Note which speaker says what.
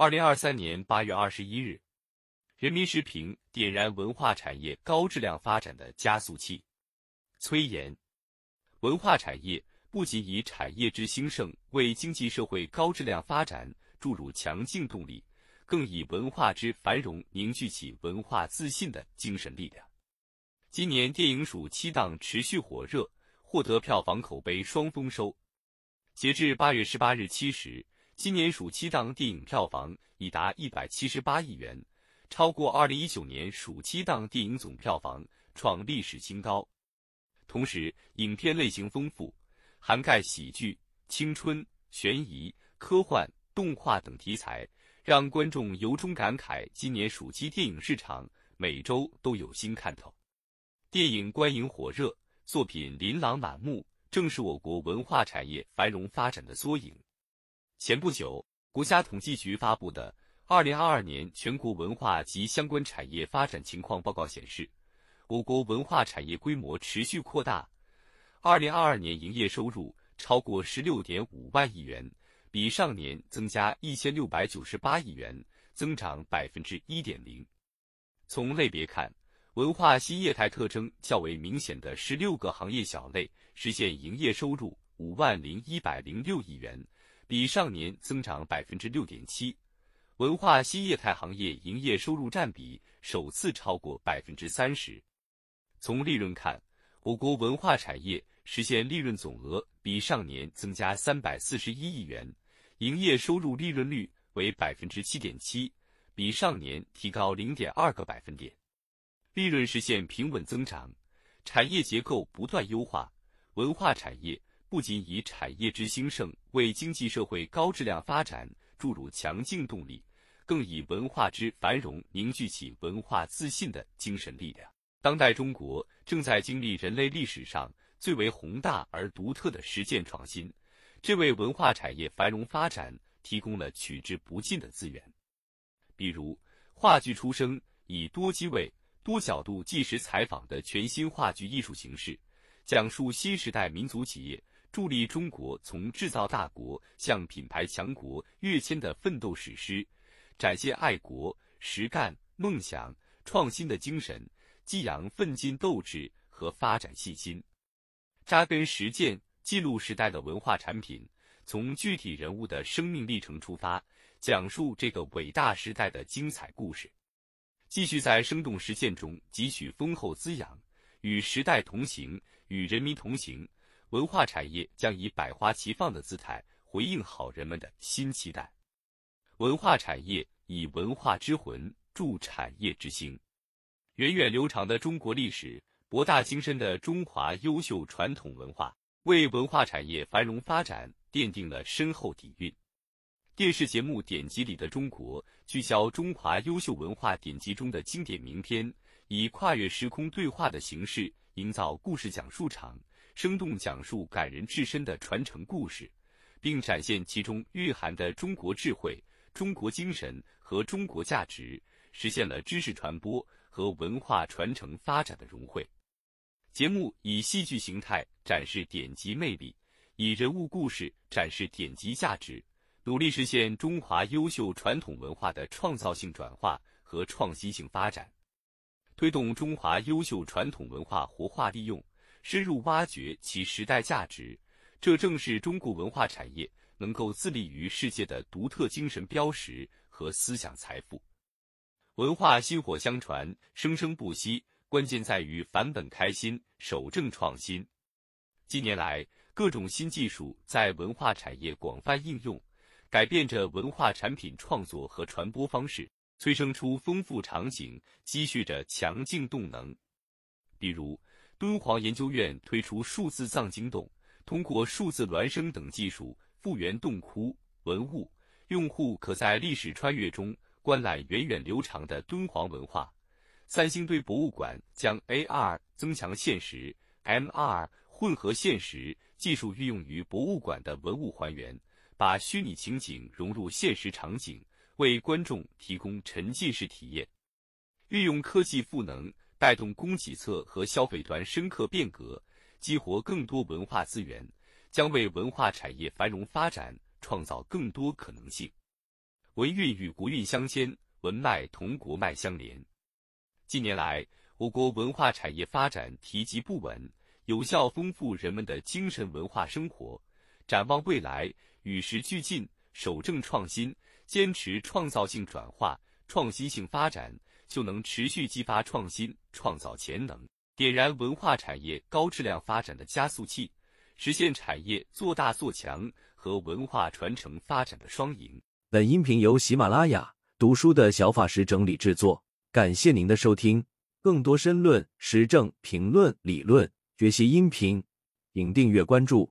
Speaker 1: 二零二三年八月二十一日，人民时评点燃文化产业高质量发展的加速器。崔岩，文化产业不仅以产业之兴盛为经济社会高质量发展注入强劲动力，更以文化之繁荣凝聚起文化自信的精神力量。今年电影暑期档持续火热，获得票房口碑双丰收。截至八月十八日七时。今年暑期档电影票房已达一百七十八亿元，超过二零一九年暑期档电影总票房，创历史新高。同时，影片类型丰富，涵盖喜剧、青春、悬疑、科幻、动画等题材，让观众由衷感慨：今年暑期电影市场每周都有新看头。电影观影火热，作品琳琅满目，正是我国文化产业繁荣发展的缩影。前不久，国家统计局发布的《二零二二年全国文化及相关产业发展情况报告》显示，我国文化产业规模持续扩大。二零二二年营业收入超过十六点五万亿元，比上年增加一千六百九十八亿元，增长百分之一点零。从类别看，文化新业态特征较为明显的十六个行业小类实现营业收入五万零一百零六亿元。比上年增长百分之六点七，文化新业态行业营业收入占比首次超过百分之三十。从利润看，我国文化产业实现利润总额比上年增加三百四十一亿元，营业收入利润率为百分之七点七，比上年提高零点二个百分点，利润实现平稳增长，产业结构不断优化，文化产业。不仅以产业之兴盛为经济社会高质量发展注入强劲动力，更以文化之繁荣凝聚起文化自信的精神力量。当代中国正在经历人类历史上最为宏大而独特的实践创新，这为文化产业繁荣发展提供了取之不尽的资源。比如，话剧出生以多机位、多角度纪实采访的全新话剧艺术形式，讲述新时代民族企业。助力中国从制造大国向品牌强国跃迁的奋斗史诗，展现爱国、实干、梦想、创新的精神，激扬奋进斗志和发展信心，扎根实践，记录时代的文化产品，从具体人物的生命历程出发，讲述这个伟大时代的精彩故事，继续在生动实践中汲取丰厚滋养，与时代同行，与人民同行。文化产业将以百花齐放的姿态回应好人们的新期待。文化产业以文化之魂助产业之兴。源远流长的中国历史，博大精深的中华优秀传统文化，为文化产业繁荣发展奠定了深厚底蕴。电视节目典籍里的中国，聚焦中华优秀文化典籍中的经典名篇，以跨越时空对话的形式，营造故事讲述场。生动讲述感人至深的传承故事，并展现其中蕴含的中国智慧、中国精神和中国价值，实现了知识传播和文化传承发展的融汇。节目以戏剧形态展示典籍魅力，以人物故事展示典籍价值，努力实现中华优秀传统文化的创造性转化和创新性发展，推动中华优秀传统文化活化利用。深入挖掘其时代价值，这正是中国文化产业能够自立于世界的独特精神标识和思想财富。文化薪火相传，生生不息，关键在于返本开新，守正创新。近年来，各种新技术在文化产业广泛应用，改变着文化产品创作和传播方式，催生出丰富场景，积蓄着强劲动能。比如，敦煌研究院推出数字藏经洞，通过数字孪生等技术复原洞窟文物，用户可在历史穿越中观览源远流长的敦煌文化。三星堆博物馆将 AR 增强现实、MR 混合现实技术运用于博物馆的文物还原，把虚拟情景融入现实场景，为观众提供沉浸式体验。运用科技赋能。带动供给侧和消费端深刻变革，激活更多文化资源，将为文化产业繁荣发展创造更多可能性。文运与国运相牵，文脉同国脉相连。近年来，我国文化产业发展提及不稳，有效丰富人们的精神文化生活。展望未来，与时俱进，守正创新，坚持创造性转化、创新性发展，就能持续激发创新创造潜能，点燃文化产业高质量发展的加速器，实现产业做大做强和文化传承发展的双赢。
Speaker 2: 本音频由喜马拉雅读书的小法师整理制作。感谢您的收听，更多深论、时政评论、理论学习音频，请订阅关注。